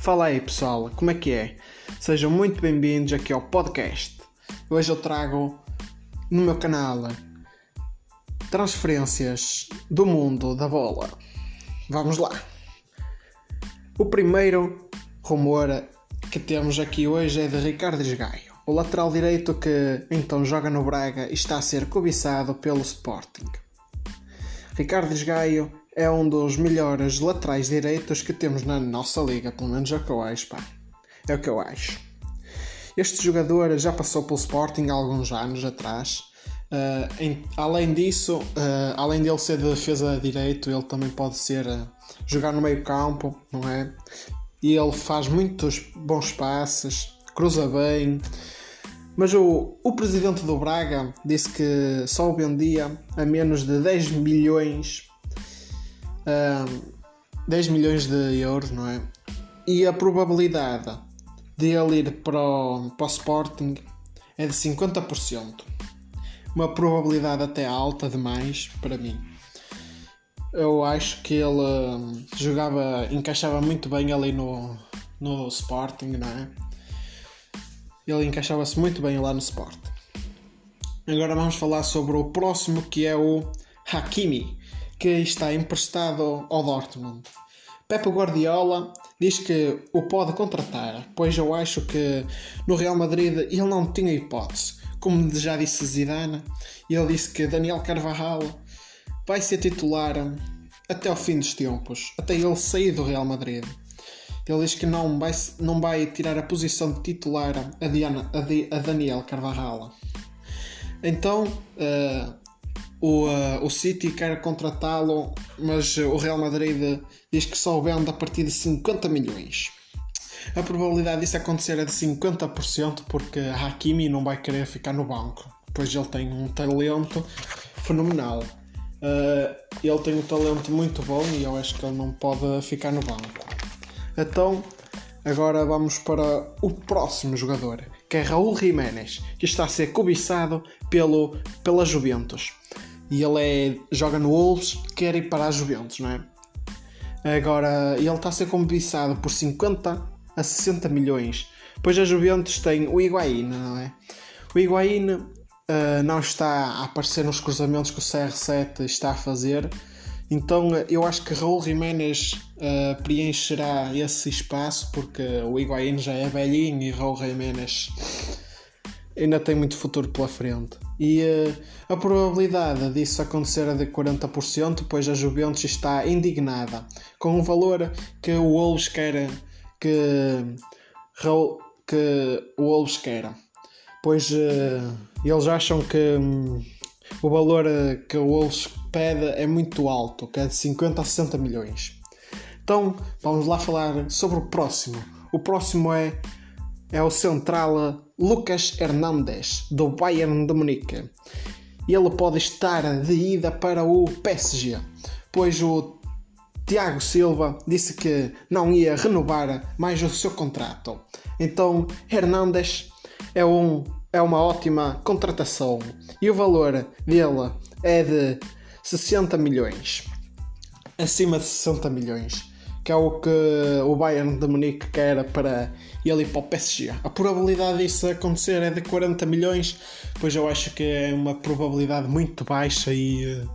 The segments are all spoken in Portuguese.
Fala aí pessoal, como é que é? Sejam muito bem-vindos aqui ao podcast. Hoje eu trago no meu canal transferências do mundo da bola. Vamos lá. O primeiro rumor que temos aqui hoje é de Ricardo Esgaio, o lateral direito que então joga no Braga e está a ser cobiçado pelo Sporting. Ricardo Esgaio é um dos melhores laterais direitos que temos na nossa liga, pelo menos é o que eu acho, pá. É o que eu acho. Este jogador já passou pelo Sporting há alguns anos atrás. Uh, em, além disso, uh, além dele ser de defesa direito, ele também pode ser uh, jogar no meio campo, não é? E ele faz muitos bons passes, cruza bem. Mas o, o presidente do Braga disse que só o vendia a menos de 10 milhões 10 milhões de euros, não é? E a probabilidade de ele ir para o, para o Sporting é de 50%. Uma probabilidade até alta demais para mim. Eu acho que ele jogava, encaixava muito bem ali no, no Sporting, não é? Ele encaixava-se muito bem lá no Sporting. Agora vamos falar sobre o próximo que é o Hakimi que está emprestado ao Dortmund. Pepe Guardiola diz que o pode contratar, pois eu acho que no Real Madrid ele não tinha hipótese. Como já disse Zidane, ele disse que Daniel Carvajal vai ser titular até ao fim dos tempos, até ele sair do Real Madrid. Ele diz que não vai, não vai tirar a posição de titular a, Diana, a, a Daniel Carvajal. Então, uh, o, uh, o City quer contratá-lo, mas o Real Madrid diz que só vende a partir de 50 milhões. A probabilidade disso acontecer é de 50% porque Hakimi não vai querer ficar no banco, pois ele tem um talento fenomenal. Uh, ele tem um talento muito bom e eu acho que ele não pode ficar no banco. Então, agora vamos para o próximo jogador, que é Raul Jiménez, que está a ser cobiçado pelo, pela Juventus e ele é, joga no Wolves, quer ir para a Juventus, não é? Agora, ele está a ser cobiçado por 50 a 60 milhões, pois a Juventus tem o Higuaín, não é? O Higuaín uh, não está a aparecer nos cruzamentos que o CR7 está a fazer, então eu acho que Raul Jiménez uh, preencherá esse espaço, porque o Higuaín já é velhinho e Raul Jiménez ainda tem muito futuro pela frente. E uh, a probabilidade disso acontecer é de 40%, pois a Juventus está indignada com o valor que o Wolves quer que, que o Wolves quer. Pois uh, eles acham que um, o valor eh, que o Wolves pede é muito alto, que é de 50 a 60 milhões. Então vamos lá falar sobre o próximo. O próximo é é o central Lucas Hernandes, do Bayern de Munique. Ele pode estar de ida para o PSG, pois o Tiago Silva disse que não ia renovar mais o seu contrato. Então, Hernandes é, um, é uma ótima contratação e o valor dele é de 60 milhões. Acima de 60 milhões que é o que o Bayern de Munique quer para ele ir para o PSG. A probabilidade disso acontecer é de 40 milhões, pois eu acho que é uma probabilidade muito baixa e uh,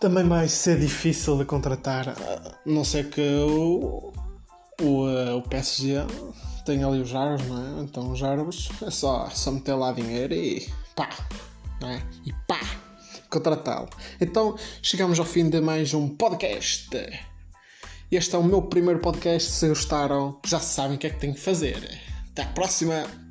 também vai ser difícil de contratar. Uh, não sei que o, o, uh, o PSG tem ali os Jarbos, não é? Então os Jarbos é só, só meter lá dinheiro e pá, não é? E pá, contratá-lo. Então chegamos ao fim de mais um podcast. Este é o meu primeiro podcast. Se gostaram, já sabem o que é que têm que fazer. Até a próxima!